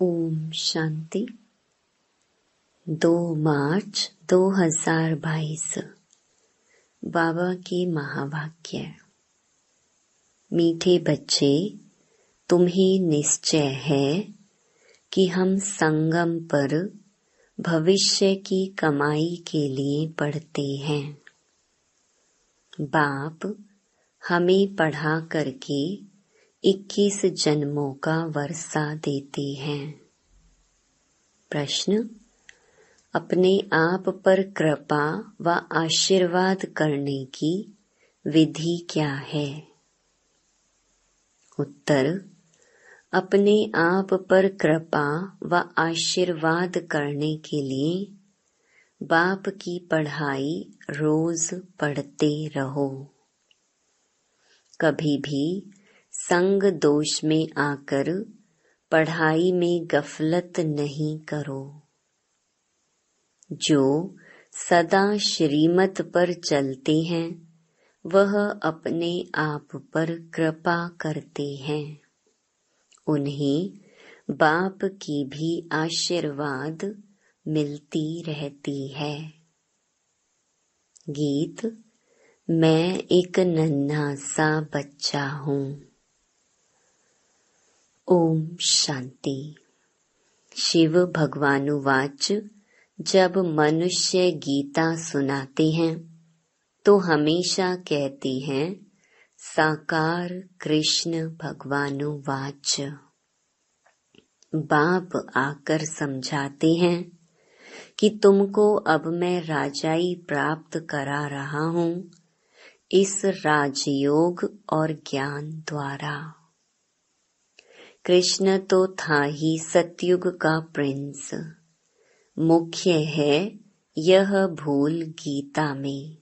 ओम शांति। 2 मार्च 2022 बाबा के महावाक्य। मीठे बच्चे, तुम्हें निश्चय है कि हम संगम पर भविष्य की कमाई के लिए पढ़ते हैं। बाप हमें पढ़ा करके इक्कीस जन्मों का वर्षा देते हैं। प्रश्न, अपने आप पर कृपा व आशीर्वाद करने की विधि क्या है? उत्तर, अपने आप पर कृपा व आशीर्वाद करने के लिए बाप की पढ़ाई रोज पढ़ते रहो। कभी भी संग दोष में आकर पढ़ाई में गफलत नहीं करो। जो सदा श्रीमत पर चलते हैं, वह अपने आप पर कृपा करते हैं। उन्हें बाप की भी आशीर्वाद मिलती रहती है। गीत, मैं एक नन्हा सा बच्चा हूँ। ओम शांति। शिव भगवानुवाच, जब मनुष्य गीता सुनाते हैं तो हमेशा कहते हैं, साकार कृष्ण भगवानुवाच। बाप आकर समझाते हैं कि तुमको अब मैं राजाई प्राप्त करा रहा हूँ, इस राजयोग और ज्ञान द्वारा। कृष्ण तो था ही सतयुग का प्रिंस मुख्य है यह भूल गीता में.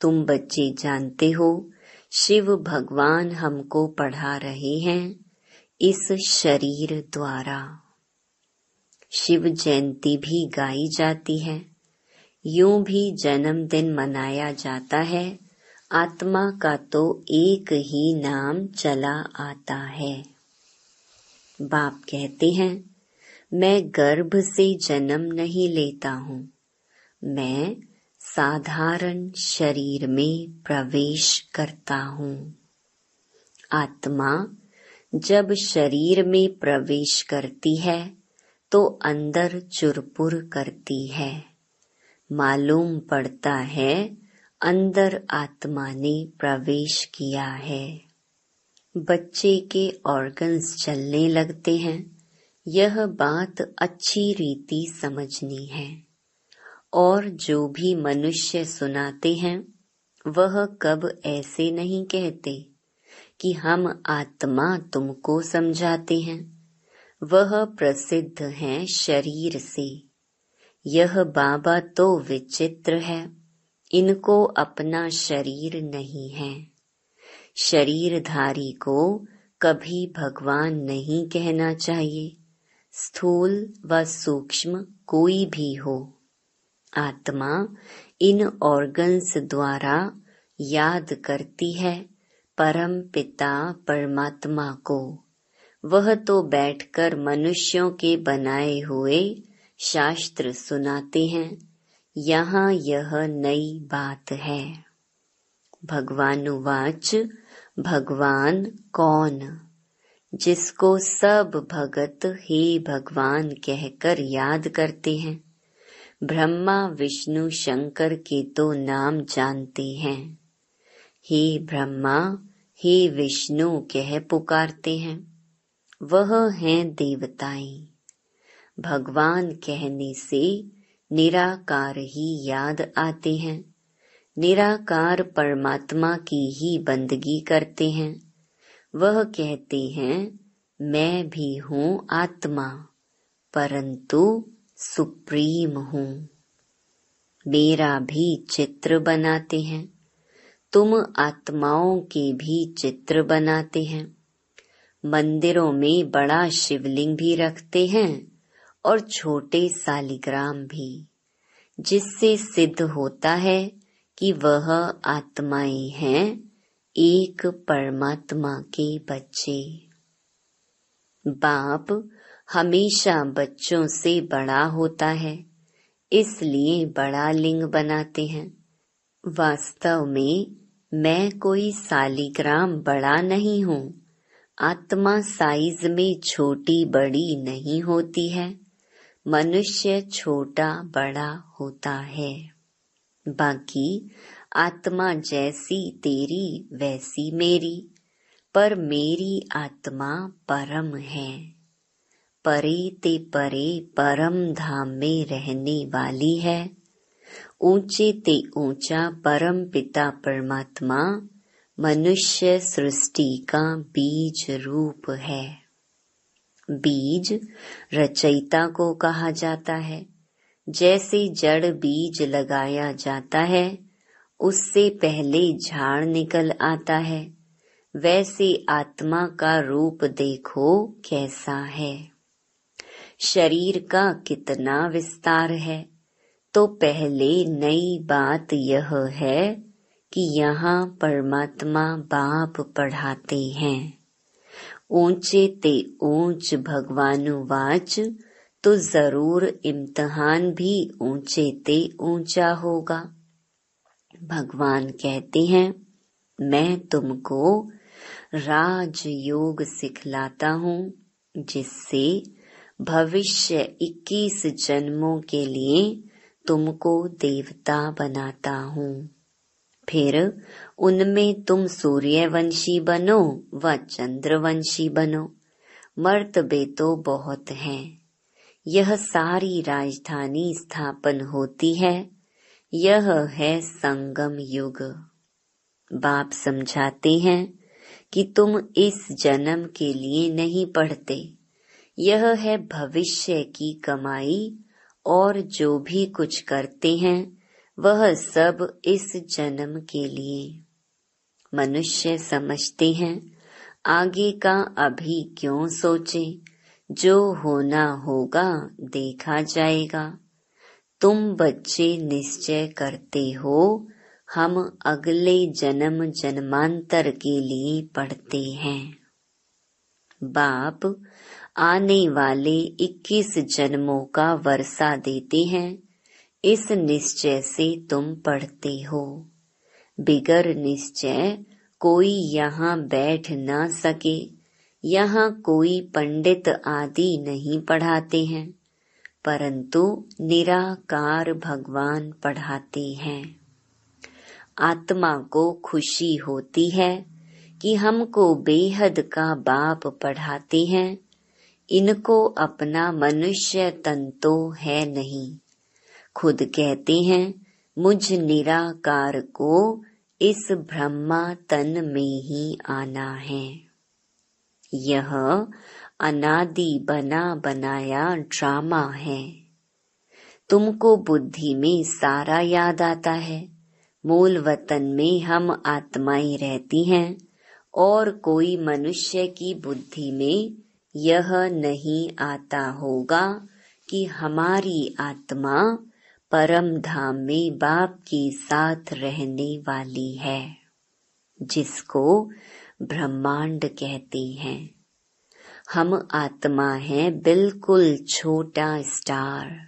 तुम बच्चे जानते हो, शिव भगवान हमको पढ़ा रहे हैं इस शरीर द्वारा. शिव जयंती भी गाई जाती है. यूँ भी जन्मदिन मनाया जाता है. आत्मा का तो एक ही नाम चला आता है. बाप कहते हैं, मैं गर्भ से जन्म नहीं लेता हूँ। मैं साधारण शरीर में प्रवेश करता हूँ। आत्मा जब शरीर में प्रवेश करती है तो अंदर चुरपुर करती है। मालूम पड़ता है, अंदर आत्मा ने प्रवेश किया है। बच्चे के ऑर्गन्स चलने लगते हैं। यह बात अच्छी रीति समझनी है। और जो भी मनुष्य सुनाते हैं, वह कब ऐसे नहीं कहते कि हम आत्मा तुमको समझाते हैं। वह प्रसिद्ध है शरीर से। यह बाबा तो विचित्र है। इनको अपना शरीर नहीं है। शरीरधारी को कभी भगवान नहीं कहना चाहिए। स्थूल व सूक्ष्म कोई भी हो। आत्मा इन ऑर्गन्स द्वारा याद करती है परम पिता परमात्मा को। वह तो बैठकर मनुष्यों के बनाए हुए शास्त्र सुनाते हैं। यहाँ यह नई बात है। भगवानुवाच भगवान कौन? जिसको सब भगत हे भगवान कहकर याद करते हैं। ब्रह्मा, विष्णु, शंकर के तो नाम जानते हैं। हे ब्रह्मा, हे विष्णु कह पुकारते हैं। वह हैं देवताएँ। भगवान कहने से निराकार ही याद आते हैं। निराकार परमात्मा की ही बंदगी करते हैं। वह कहते हैं, मैं भी हूँ आत्मा, परंतु सुप्रीम हूँ। मेरा भी चित्र बनाते हैं। तुम आत्माओं के भी चित्र बनाते हैं। मंदिरों में बड़ा शिवलिंग भी रखते हैं और छोटे सालिग्राम भी। जिससे सिद्ध होता है कि वह आत्माएँ हैं, एक परमात्मा के बच्चे। बाप हमेशा बच्चों से बड़ा होता है, इसलिए बड़ा लिंग बनाते हैं। वास्तव में मैं कोई सालिग्राम बड़ा नहीं हूँ, आत्मा साइज़ में छोटी बड़ी नहीं होती है, मनुष्य छोटा बड़ा होता है। बाकी, आत्मा जैसी तेरी, वैसी मेरी। पर मेरी आत्मा परम है। परे ते परे परम धाम में रहने वाली है। ऊँचे ते ऊँचा परम पिता परमात्मा, मनुष्य सृष्टि का बीज रूप है। बीज रचयिता को कहा जाता है। जैसे जड़ बीज लगाया जाता है, उससे पहले झाड़ निकल आता है। वैसे आत्मा का रूप देखो कैसा है। शरीर का कितना विस्तार है तो पहले नई बात यह है कि यहाँ परमात्मा बाप पढ़ाते हैं। ऊँचे ते ऊंच भगवानुवाच तो ज़रूर इम्तहान भी ऊँचे ते ऊँचा होगा। भगवान कहते हैं, मैं तुमको राज योग सिखलाता हूँ, जिससे भविष्य 21 जन्मों के लिए तुमको देवता बनाता हूँ। फिर उनमें तुम सूर्यवंशी बनो व चंद्रवंशी बनो। मर्तबे तो बहुत हैं। यह सारी राजधानी स्थापन होती है। यह है संगम युग। बाप समझाते हैं कि तुम इस जन्म के लिए नहीं पढ़ते। यह है भविष्य की कमाई और जो भी कुछ करते हैं, वह सब इस जन्म के लिए। मनुष्य समझते हैं, आगे का अभी क्यों सोचे? जो होना होगा देखा जाएगा। तुम बच्चे निश्चय करते हो, हम अगले जन्म जन्मांतर के लिए पढ़ते हैं। बाप, आने वाले 21 जन्मों का वर्षा देते हैं। इस निश्चय से तुम पढ़ते हो। बिगर निश्चय कोई यहाँ बैठ ना सके। यहाँ कोई पंडित आदि नहीं पढ़ाते हैं, परंतु निराकार भगवान पढ़ाते हैं। आत्मा को खुशी होती है कि हमको बेहद का बाप पढ़ाते हैं। इनको अपना मनुष्य तन तो है नहीं। खुद कहते हैं, मुझ निराकार को इस ब्रह्मा तन में ही आना है। यह अनादि बना बनाया ड्रामा है। तुमको बुद्धि में सारा याद आता है। मूल वतन में हम आत्माएँ रहती हैं और कोई मनुष्य की बुद्धि में यह नहीं आता होगा कि हमारी आत्मा परम धाम में बाप के साथ रहने वाली है, जिसको ब्रह्मांड कहते हैं। हम आत्मा हैं बिल्कुल छोटा स्टार।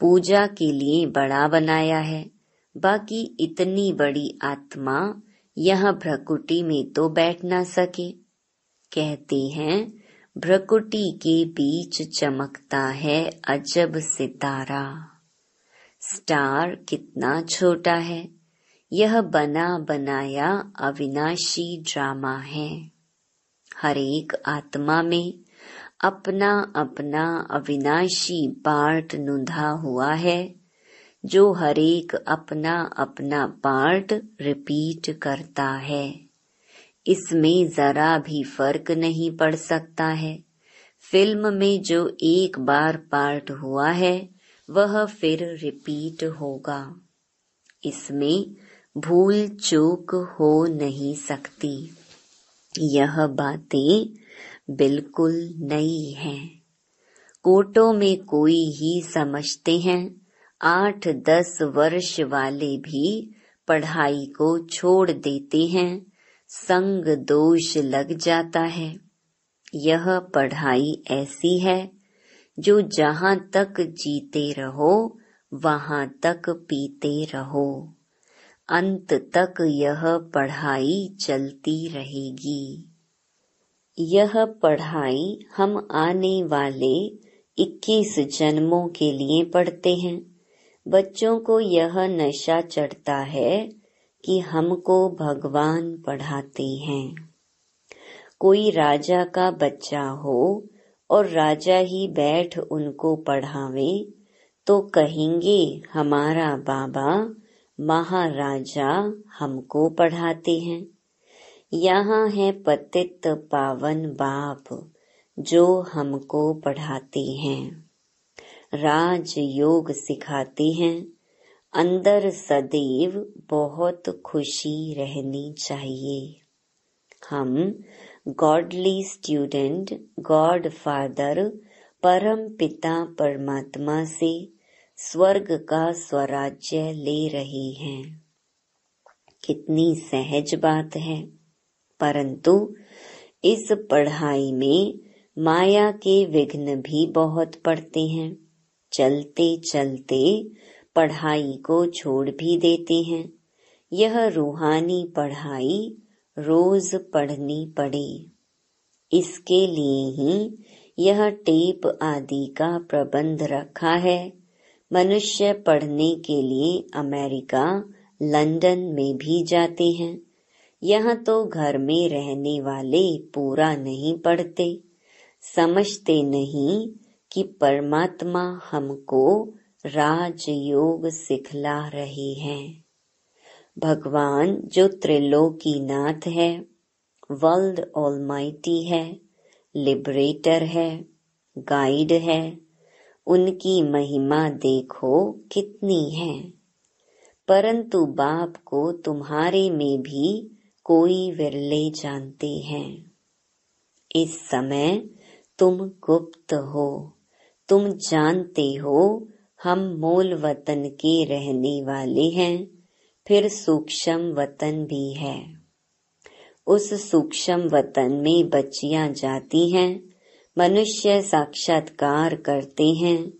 पूजा के लिए बड़ा बनाया है, बाकी इतनी बड़ी आत्मा यह भ्रकुटी में तो बैठ ना सके। कहते हैं, भ्रकुटी के बीच चमकता है अजब सितारा। स्टार कितना छोटा है यह बना बनाया अविनाशी ड्रामा है। हर एक आत्मा में अपना अपना अविनाशी पार्ट नुधा हुआ है, जो हरेक अपना अपना पार्ट रिपीट करता है। इसमें जरा भी फ़र्क नहीं पड़ सकता है। फ़िल्म में जो एक बार पार्ट हुआ है, वह फिर रिपीट होगा। इसमें भूल चूक हो नहीं सकती। यह बातें बिल्कुल नई हैं। कोटों में कोई ही समझते हैं। आठ दस वर्ष वाले भी पढ़ाई को छोड़ देते हैं। संग दोष लग जाता है। यह पढ़ाई ऐसी है जो जहाँ तक जीते रहो, वहाँ तक पीते रहो। अंत तक यह पढ़ाई चलती रहेगी। यह पढ़ाई हम आने वाले 21 जन्मों के लिए पढ़ते हैं। बच्चों को यह नशा चढ़ता है कि हमको भगवान पढ़ाते हैं। कोई राजा का बच्चा हो और राजा ही बैठ उनको पढ़ावे तो कहेंगे, हमारा बाबा महाराजा हमको पढ़ाते हैं। यहाँ है पतित पावन बाप जो हमको पढ़ाते हैं। राज योग सिखाते हैं। अंदर सदैव बहुत खुशी रहनी चाहिए। हम गॉडली स्टूडेंट गॉड फादर परम पिता परमात्मा से स्वर्ग का स्वराज्य ले रही हैं। कितनी सहज बात है। परंतु इस पढ़ाई में माया के विघ्न भी बहुत पड़ते हैं। चलते चलते पढ़ाई को छोड़ भी देते हैं। यह रूहानी पढ़ाई रोज पढ़नी पड़े। इसके लिए ही यह टेप आदि का प्रबंध रखा है। मनुष्य पढ़ने के लिए अमेरिका, लंदन में भी जाते हैं। यहाँ तो घर में रहने वाले पूरा नहीं पढ़ते। समझते नहीं कि परमात्मा हमको राजयोग सिखला रहे हैं। भगवान जो त्रिलोकी नाथ है वर्ल्ड ऑलमाइटी है लिबरेटर है गाइड है उनकी महिमा देखो कितनी है। परंतु बाप को तुम्हारे में भी कोई विरले जानते हैं। इस समय तुम गुप्त हो। तुम जानते हो हम मूल वतन के रहने वाले हैं, फिर सूक्ष्म वतन भी है। उस सूक्ष्म वतन में बच्चियाँ जाती हैं मनुष्य साक्षात्कार करते हैं।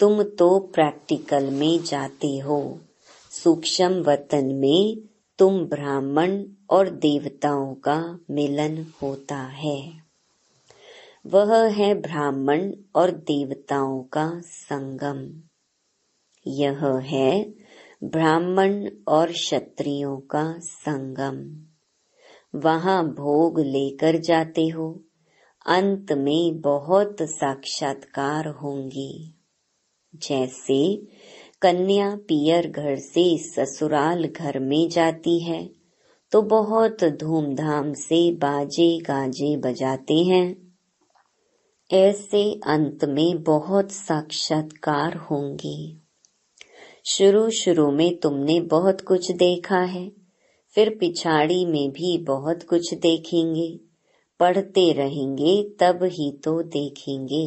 तुम तो प्रैक्टिकल में जाते हो। सूक्ष्म वतन में तुम ब्राह्मण और देवताओं का मिलन होता है। वह है ब्राह्मण और देवताओं का संगम। यह है ब्राह्मण और क्षत्रियों का संगम। वहाँ भोग लेकर जाते हो। अंत में बहुत साक्षात्कार होंगे। जैसे कन्या पियर घर से ससुराल घर में जाती है तो बहुत धूमधाम से बाजे गाजे बजाते हैं। ऐसे अंत में बहुत साक्षात्कार होंगे। शुरू शुरू में तुमने बहुत कुछ देखा है, फिर पिछाड़ी में भी बहुत कुछ देखेंगे। पढ़ते रहेंगे, तब ही तो देखेंगे।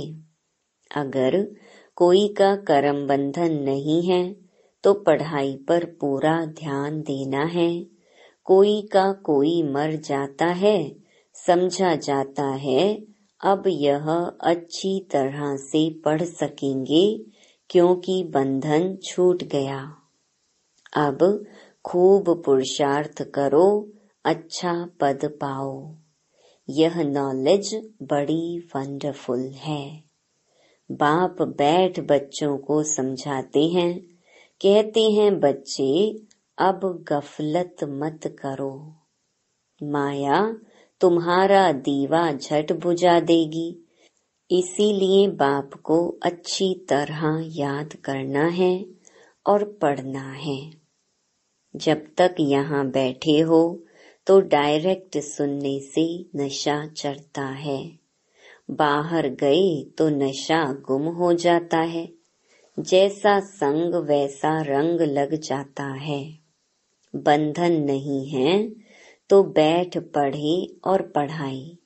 अगर कोई का कर्म बंधन नहीं है तो पढ़ाई पर पूरा ध्यान देना है। कोई का कोई मर जाता है, समझा जाता है, अब यह अच्छी तरह से पढ़ सकेंगे, क्योंकि बंधन छूट गया। अब खूब पुरुषार्थ करो अच्छा पद पाओ। यह नॉलेज बड़ी वंडरफुल है। बाप बैठ बच्चों को समझाते हैं, कहते हैं, बच्चे, अब गफलत मत करो। माया तुम्हारा दीवा झट बुझा देगी। इसीलिए बाप को अच्छी तरह याद करना है और पढ़ना है। जब तक यहाँ बैठे हो तो डायरेक्ट सुनने से नशा चढ़ता है। बाहर गए तो नशा गुम हो जाता है। जैसा संग वैसा रंग लग जाता है। बंधन नहीं है तो बैठ पढ़े और पढ़ाई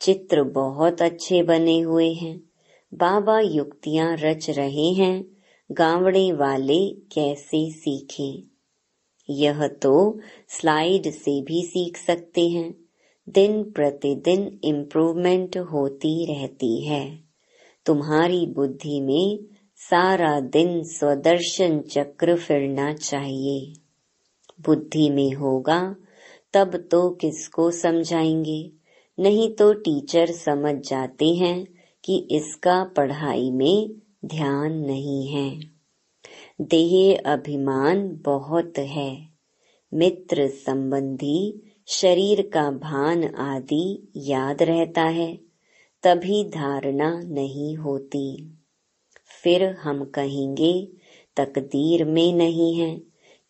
चित्र बहुत अच्छे बने हुए हैं। बाबा युक्तियाँ रच रहे हैं। गावड़े वाले कैसे सीखे? यह तो स्लाइड से भी सीख सकते हैं। दिन प्रतिदिन इम्प्रूवमेंट होती रहती है। तुम्हारी बुद्धि में सारा दिन स्वदर्शन चक्र फिरना चाहिए। बुद्धि में होगा, तब तो किसको समझाएँगे? नहीं तो टीचर समझ जाते हैं कि इसका पढ़ाई में ध्यान नहीं है। देह अभिमान बहुत है। मित्र संबंधी, शरीर का भान आदि याद रहता है, तभी धारणा नहीं होती। फिर हम कहेंगे, तकदीर में नहीं है,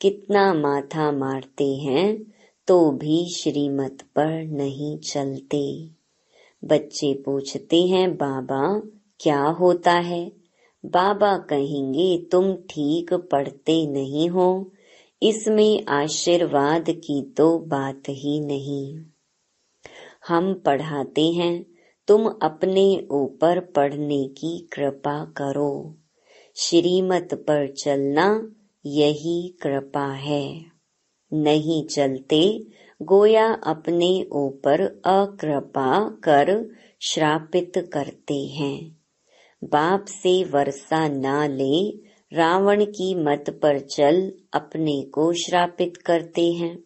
कितना माथा मारते हैं तो भी श्रीमत पर नहीं चलते। बच्चे पूछते हैं, बाबा, क्या होता है? बाबा कहेंगे, तुम ठीक पढ़ते नहीं हो। इसमें आशीर्वाद की तो बात ही नहीं। हम पढ़ाते हैं, तुम अपने ऊपर पढ़ने की कृपा करो। श्रीमत पर चलना यही कृपा है। नहीं चलते, गोया अपने ऊपर अकृपा कर श्रापित करते हैं। बाप से वर्षा ना ले, रावण की मत पर चल अपने को श्रापित करते हैं।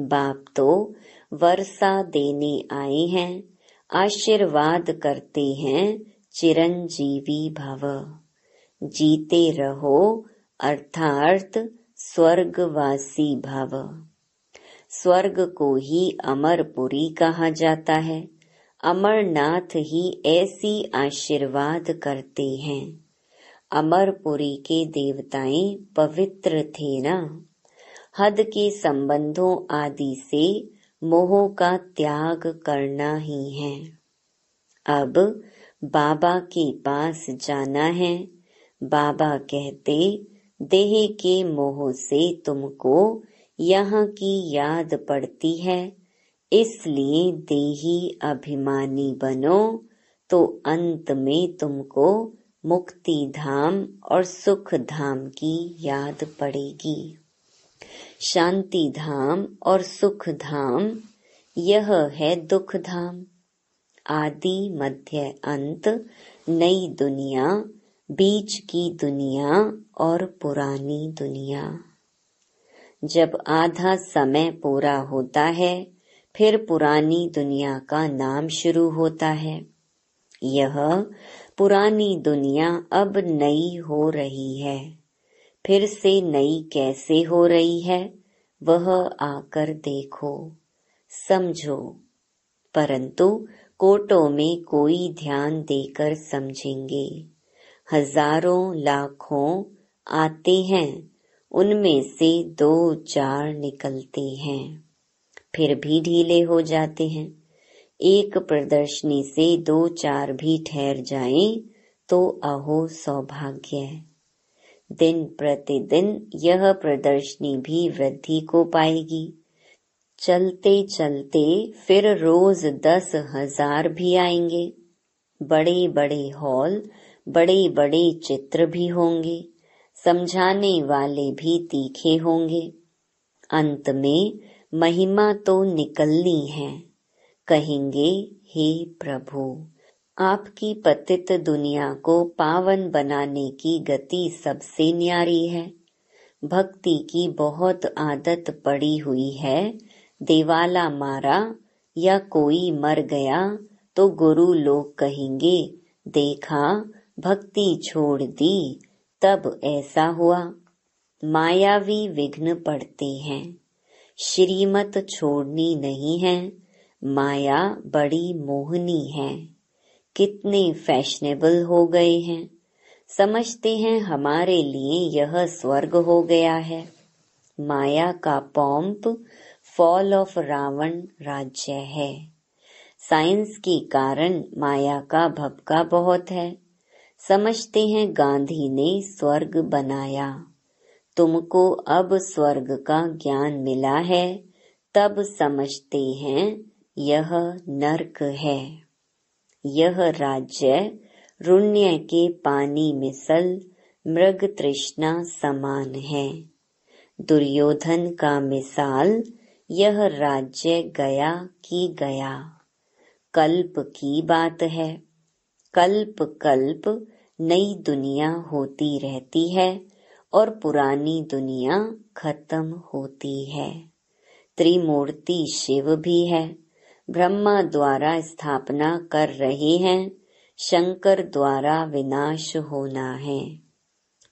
बाप तो वर्षा देने आए हैं, आशीर्वाद करते हैं चिरंजीवी भव। जीते रहो अर्थात स्वर्गवासी भव। स्वर्ग को ही अमरपुरी कहा जाता है। अमरनाथ ही ऐसी आशीर्वाद करते हैं। अमरपुरी के देवताएँ पवित्र थे न। हद के संबंधों आदि से मोह का त्याग करना ही है। अब बाबा के पास जाना है। बाबा कहते, देह के मोह से तुमको यहाँ की याद पड़ती है। इसलिए देही अभिमानी बनो तो अंत में तुमको मुक्ति धाम और सुख धाम की याद पड़ेगी। शांति धाम और सुख धाम, यह है दुख धाम। आदि मध्य अंत, नई दुनिया, बीच की दुनिया और पुरानी दुनिया। जब आधा समय पूरा होता है फिर पुरानी दुनिया का नाम शुरू होता है। यह पुरानी दुनिया अब नई हो रही है। फिर से नई कैसे हो रही है, वह आकर देखो। समझो। परंतु कोटों में कोई ध्यान देकर समझेंगे। हज़ारों लाखों आते हैं, उनमें से दो चार निकलते हैं। फिर भी ढीले हो जाते हैं। एक प्रदर्शनी से दो चार भी ठहर जाएँ तो अहो सौभाग्य है। दिन प्रतिदिन यह प्रदर्शनी भी वृद्धि को पाएगी। चलते चलते फिर रोज दस हज़ार भी आएँगे। बड़े बड़े हॉल बड़े बड़े चित्र भी होंगे। समझाने वाले भी तीखे होंगे। अंत में महिमा तो निकलनी है। कहेंगे, हे प्रभु, आपकी पतित दुनिया को पावन बनाने की गति सबसे न्यारी है। भक्ति की बहुत आदत पड़ी हुई है। देवाला मारा या कोई मर गया तो गुरु लोग कहेंगे, देखा, भक्ति छोड़ दी, तब ऐसा हुआ। मायावी विघ्न पड़ते हैं। श्रीमत छोड़नी नहीं है, माया बड़ी मोहनी है। कितने फैशनेबल हो गए हैं। समझते हैं हमारे लिए यह स्वर्ग हो गया है। माया का पॉम्प फॉल ऑफ़ रावण राज्य है। साइंस के कारण माया का भपका बहुत है। समझते हैं गांधी ने स्वर्ग बनाया। तुमको अब स्वर्ग का ज्ञान मिला है, तब समझते हैं यह नरक है। यह राज्य रुण्य के पानी मिसल, मृग तृष्णा समान है। दुर्योधन का मिसाल यह राज्य गया कि गया। कल्प की बात है। कल्प कल्प नई दुनिया होती रहती है। और पुरानी दुनिया खत्म होती है। त्रिमूर्ति शिव भी है। ब्रह्मा द्वारा स्थापना कर रहे हैं। शंकर द्वारा विनाश होना है।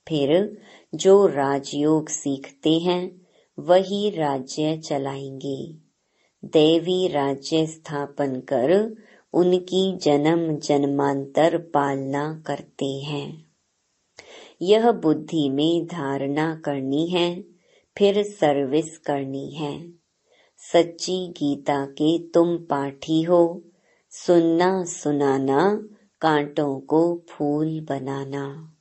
फिर जो राजयोग सीखते हैं, वही राज्य चलाएँगे। देवी राज्य स्थापन कर उनकी जन्म जन्मांतर पालना करते हैं। यह बुद्धि में धारणा करनी है, फिर सर्विस करनी है। सच्ची गीता के तुम पाठी हो, सुनना सुनाना, कांटों को फूल बनाना।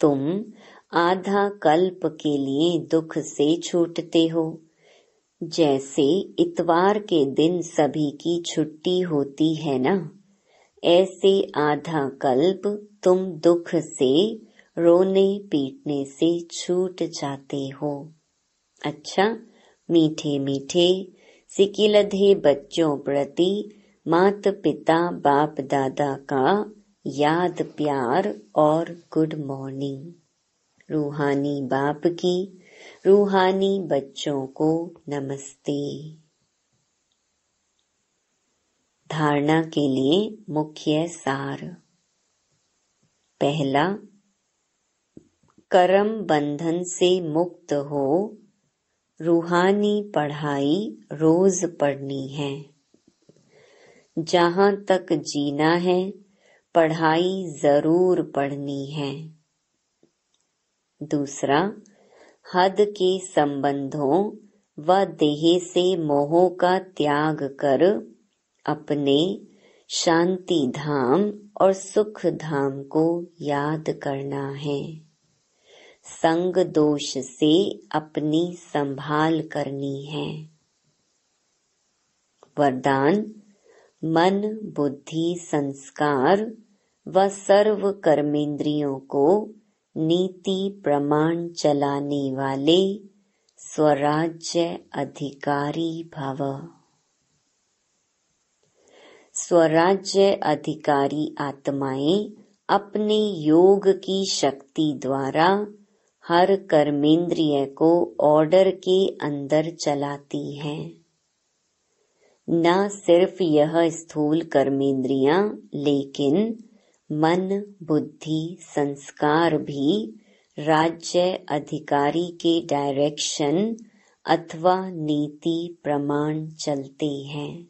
तुम आधा कल्प के लिए दुख से छूटते हो। जैसे इतवार के दिन सभी की छुट्टी होती है ना, ऐसे आधा कल्प तुम दुख से रोने पीटने से छूट जाते हो। अच्छा मीठे मीठे, सिकिलधे बच्चों प्रति मात पिता बाप दादा का याद, प्यार और गुड मॉर्निंग। रूहानी बाप की, रूहानी बच्चों को नमस्ते। धारणा के लिए मुख्य सार। पहला कर्म बंधन से मुक्त हो, रूहानी पढ़ाई रोज पढ़नी है। जहाँ तक जीना है, पढ़ाई ज़रूर पढ़नी है। दूसरा, हद के संबंधों व देह से मोहों का त्याग कर, अपने शांति धाम और सुख धाम को याद करना है। संग दोष से अपनी संभाल करनी है। वरदान, मन, बुद्धि, संस्कार व सर्व कर्मेंद्रियों को नीति प्रमाण चलाने वाले स्वराज्य अधिकारी भव। स्वराज्य अधिकारी आत्माएँ अपने योग की शक्ति द्वारा हर कर्मेंद्रिय को ऑर्डर के अंदर चलाती हैं। न सिर्फ़ यह स्थूल कर्मेंद्रियाँ, लेकिन मन, बुद्धि, संस्कार भी राज्य अधिकारी के डायरेक्शन अथवा नीति प्रमाण चलते हैं।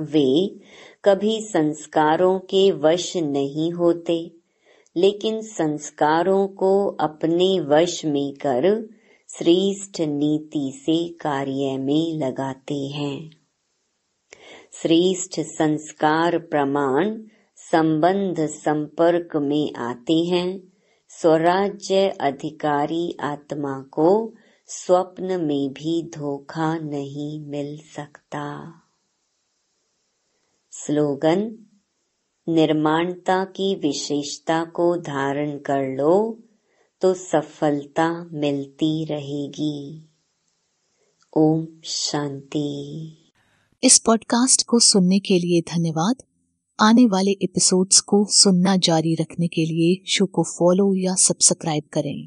वे कभी संस्कारों के वश नहीं होते। लेकिन संस्कारों को अपने वश में कर श्रेष्ठ नीति से कार्य में लगाते हैं। श्रेष्ठ संस्कार प्रमाण संबंध संपर्क में आते हैं। स्वराज्य अधिकारी आत्मा को स्वप्न में भी धोखा नहीं मिल सकता। स्लोगन निर्माणता की विशेषता को धारण कर लो तो सफलता मिलती रहेगी। ओम शांति। इस पॉडकास्ट को सुनने के लिए धन्यवाद। आने वाले एपिसोड्स को सुनना जारी रखने के लिए शो को फॉलो या सब्सक्राइब करें।